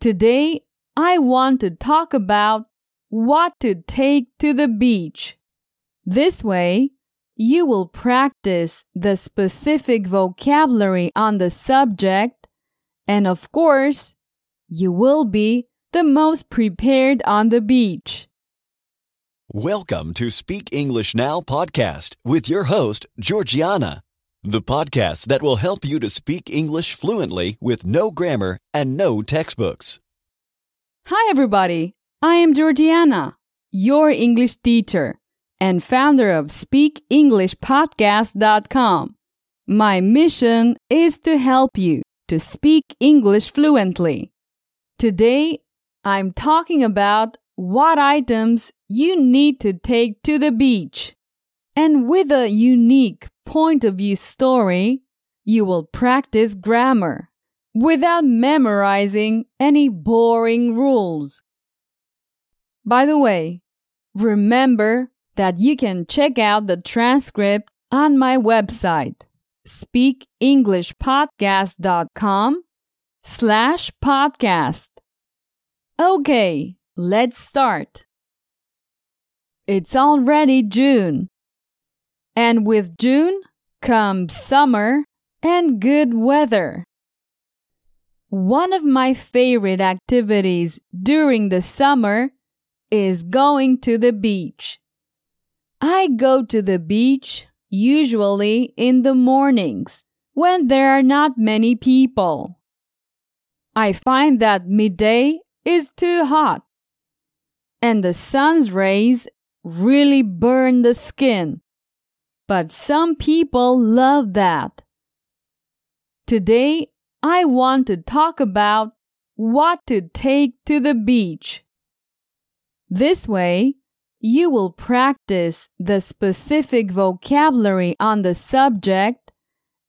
Today, I want to talk about what to take to the beach. This way, you will practice the specific vocabulary on the subject, and of course, you will be the most prepared on the beach. Welcome to Speak English Now podcast with your host, Georgiana, the podcast that will help you to speak English fluently with no grammar and no textbooks. Hi, everybody. I am Georgiana, your English teacher and founder of SpeakEnglishPodcast.com. My mission is to help you to speak English fluently. Today, I'm talking about what items you need to take to the beach. And with a unique point of view story, you will practice grammar without memorizing any boring rules. By the way, remember that you can check out the transcript on my website, speakenglishpodcast.com slash podcast. Okay, let's start. It's already June. And with June comes summer and good weather. One of my favorite activities during the summer is going to the beach. I go to the beach usually in the mornings when there are not many people. I find that midday is too hot and the sun's rays really burn the skin. But some people love that. Today, I want to talk about what to take to the beach. This way, you will practice the specific vocabulary on the subject,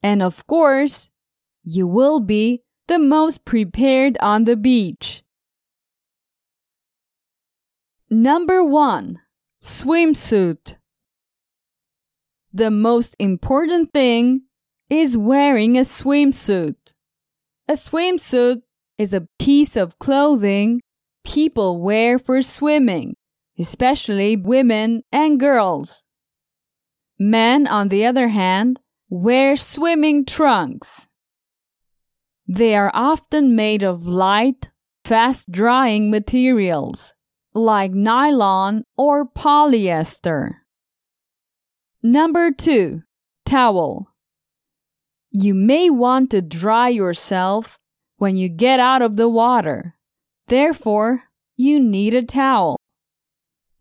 and of course, you will be the most prepared on the beach. Number one, swimsuit. The most important thing is wearing a swimsuit. A swimsuit is a piece of clothing people wear for swimming, especially women and girls. Men, on the other hand, wear swimming trunks. They are often made of light, fast drying materials like nylon or polyester. Number two, towel. You may want to dry yourself when you get out of the water. Therefore, you need a towel.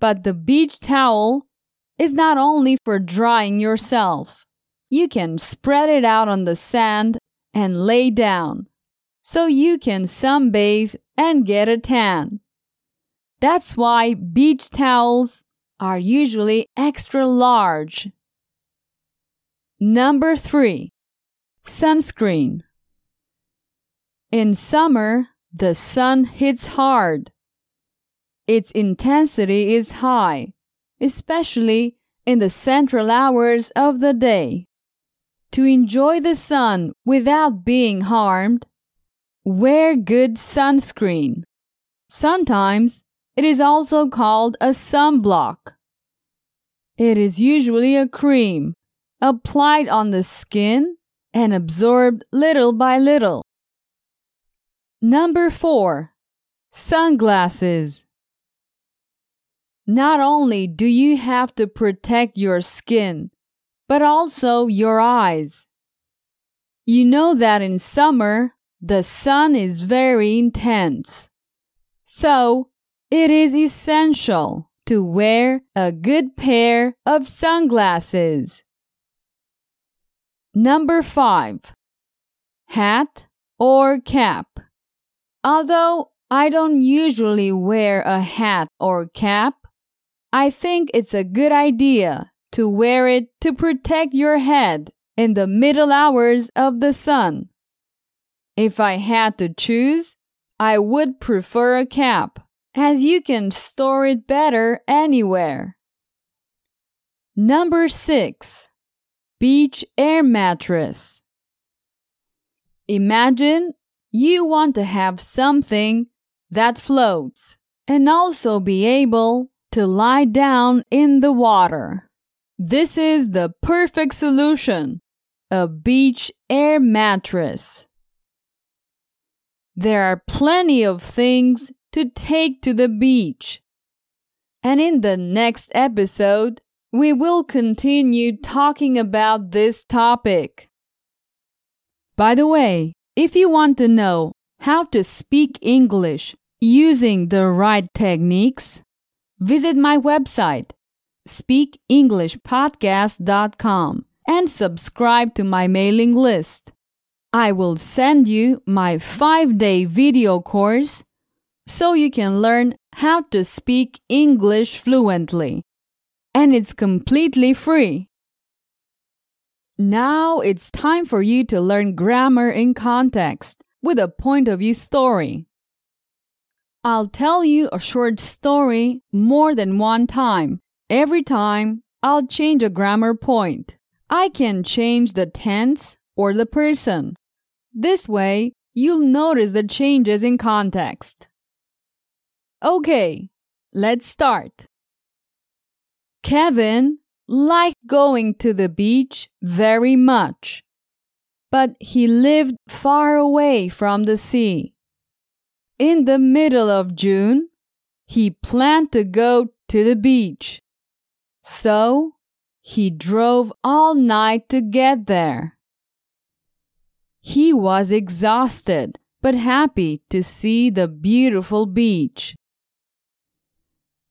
But the beach towel is not only for drying yourself. You can spread it out on the sand and lay down so you can sunbathe and get a tan. That's why beach towels are usually extra large. Number three, sunscreen. In summer, the sun hits hard. Its intensity is high, especially in the central hours of the day. To enjoy the sun without being harmed, wear good sunscreen. Sometimes it is also called a sunblock. It is usually a cream applied on the skin and absorbed little by little. Number 4. Sunglasses. Not only do you have to protect your skin, but also your eyes. You know that in summer, the sun is very intense. So, it is essential to wear a good pair of sunglasses. Number 5. Hat or cap. Although I don't usually wear a hat or cap, I think it's a good idea to wear it to protect your head in the middle hours of the sun. If I had to choose, I would prefer a cap as you can store it better anywhere. Number 6. Beach air mattress. Imagine you want to have something that floats and also be able to lie down in the water. This is the perfect solution a beach air mattress. There are plenty of things to take to the beach. And in the next episode, we will continue talking about this topic. By the way, if you want to know how to speak English using the right techniques, visit my website, speakenglishpodcast.com, and subscribe to my mailing list. I will send you my five day video course so you can learn how to speak English fluently. And it's completely free. Now it's time for you to learn grammar in context with a point of view story. I'll tell you a short story more than one time. Every time, I'll change a grammar point. I can change the tense or the person. This way, you'll notice the changes in context. Okay, let's start. Kevin liked going to the beach very much, but he lived far away from the sea. In the middle of June, he planned to go to the beach. So, he drove all night to get there. He was exhausted but happy to see the beautiful beach.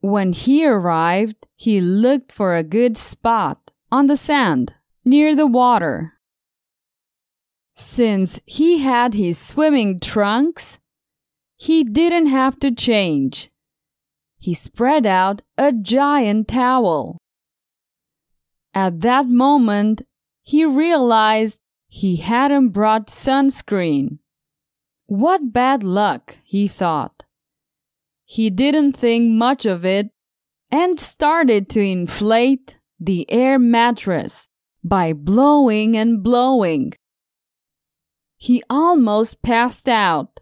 When he arrived, he looked for a good spot on the sand near the water. Since he had his swimming trunks, he didn't have to change. He spread out a giant towel. At that moment, he realized he hadn't brought sunscreen. What bad luck, he thought. He didn't think much of it and started to inflate the air mattress by blowing and blowing. He almost passed out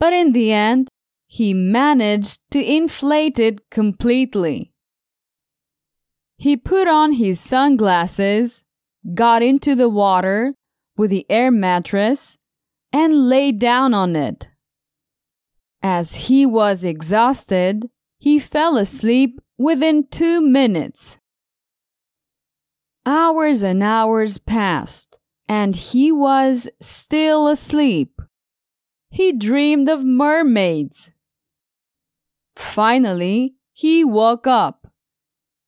but in the end, he managed to inflate it completely. He put on his sunglasses, got into the water with the air mattress, and lay down on it. As he was exhausted, he fell asleep within two minutes. Hours and hours passed, and he was still asleep he dreamed of mermaids. Finally, he woke up.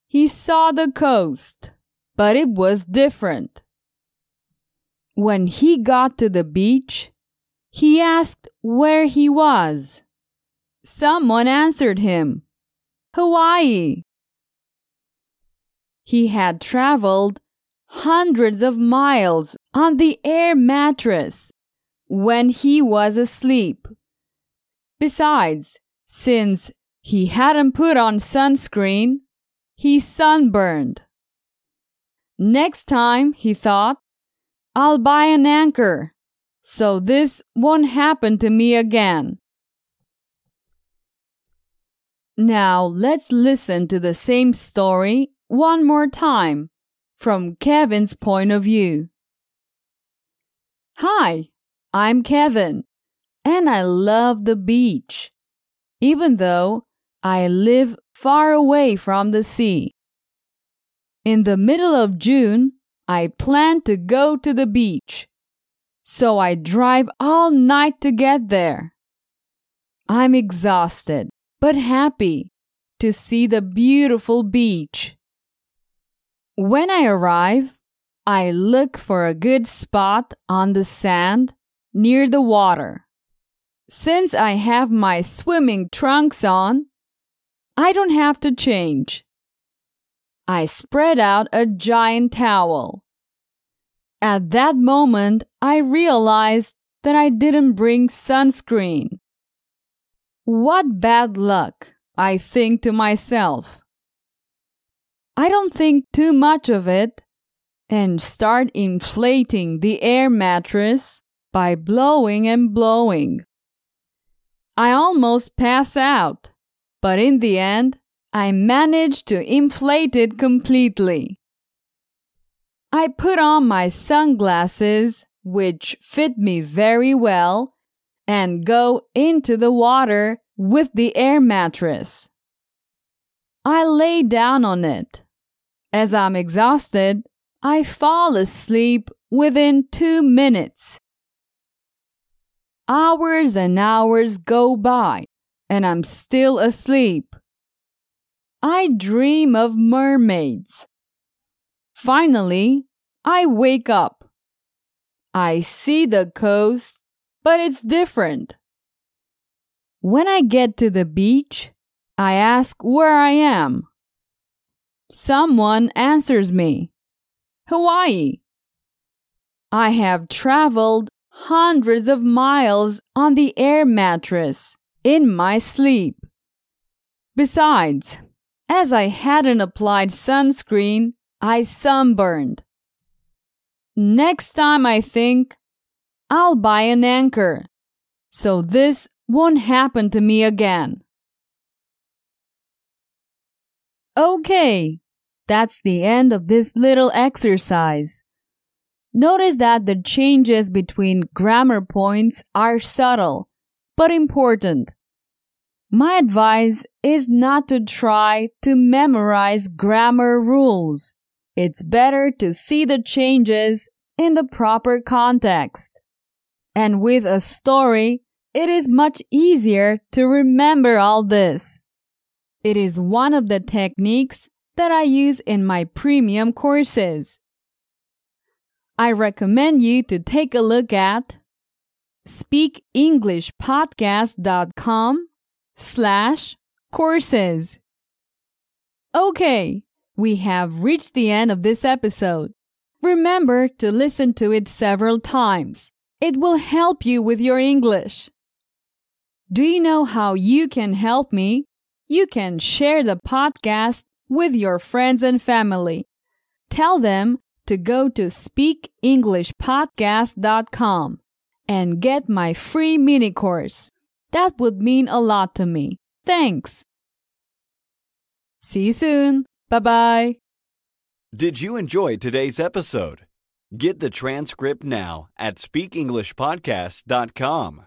He saw the coast, but it was different. When he got to the beach, he asked where he was. Someone answered him Hawaii. He had traveled hundreds of miles on the air mattress when he was asleep. Besides, since he hadn't put on sunscreen, he sunburned. Next time, he thought, I'll buy an anchor so this won't happen to me again. Now let's listen to the same story one more time from Kevin's point of view. Hi, I'm Kevin, and I love the beach, even though I live far away from the sea. In the middle of June, I plan to go to the beach, so I drive all night to get there. I'm exhausted, but happy to see the beautiful beach. When I arrive, I look for a good spot on the sand near the water. Since I have my swimming trunks on, I don't have to change. I spread out a giant towel. At that moment, I realized that I didn't bring sunscreen. What bad luck, I think to myself. I don't think too much of it and start inflating the air mattress by blowing and blowing. I almost pass out, but in the end, I manage to inflate it completely. I put on my sunglasses, which fit me very well, and go into the water with the air mattress. I lay down on it. As I'm exhausted, I fall asleep within two minutes. Hours and hours go by, and I'm still asleep. I dream of mermaids. Finally, I wake up. I see the coast, but it's different. When I get to the beach, I ask where I am. Someone answers me Hawaii. I have traveled hundreds of miles on the air mattress in my sleep. Besides, as I hadn't applied sunscreen, I sunburned. Next time I think I'll buy an anchor so this won't happen to me again. Okay, that's the end of this little exercise. Notice that the changes between grammar points are subtle, but important. My advice is not to try to memorize grammar rules. It's better to see the changes in the proper context. And with a story, it is much easier to remember all this. It is one of the techniques that I use in my premium courses. I recommend you to take a look at speakenglishpodcast.com slash courses. Okay, we have reached the end of this episode. Remember to listen to it several times. It will help you with your English. Do you know how you can help me? You can share the podcast with your friends and family. Tell them to go to speakenglishpodcast.com and get my free mini course. That would mean a lot to me. Thanks. See you soon. Bye bye. Did you enjoy today's episode? Get the transcript now at speakenglishpodcast.com.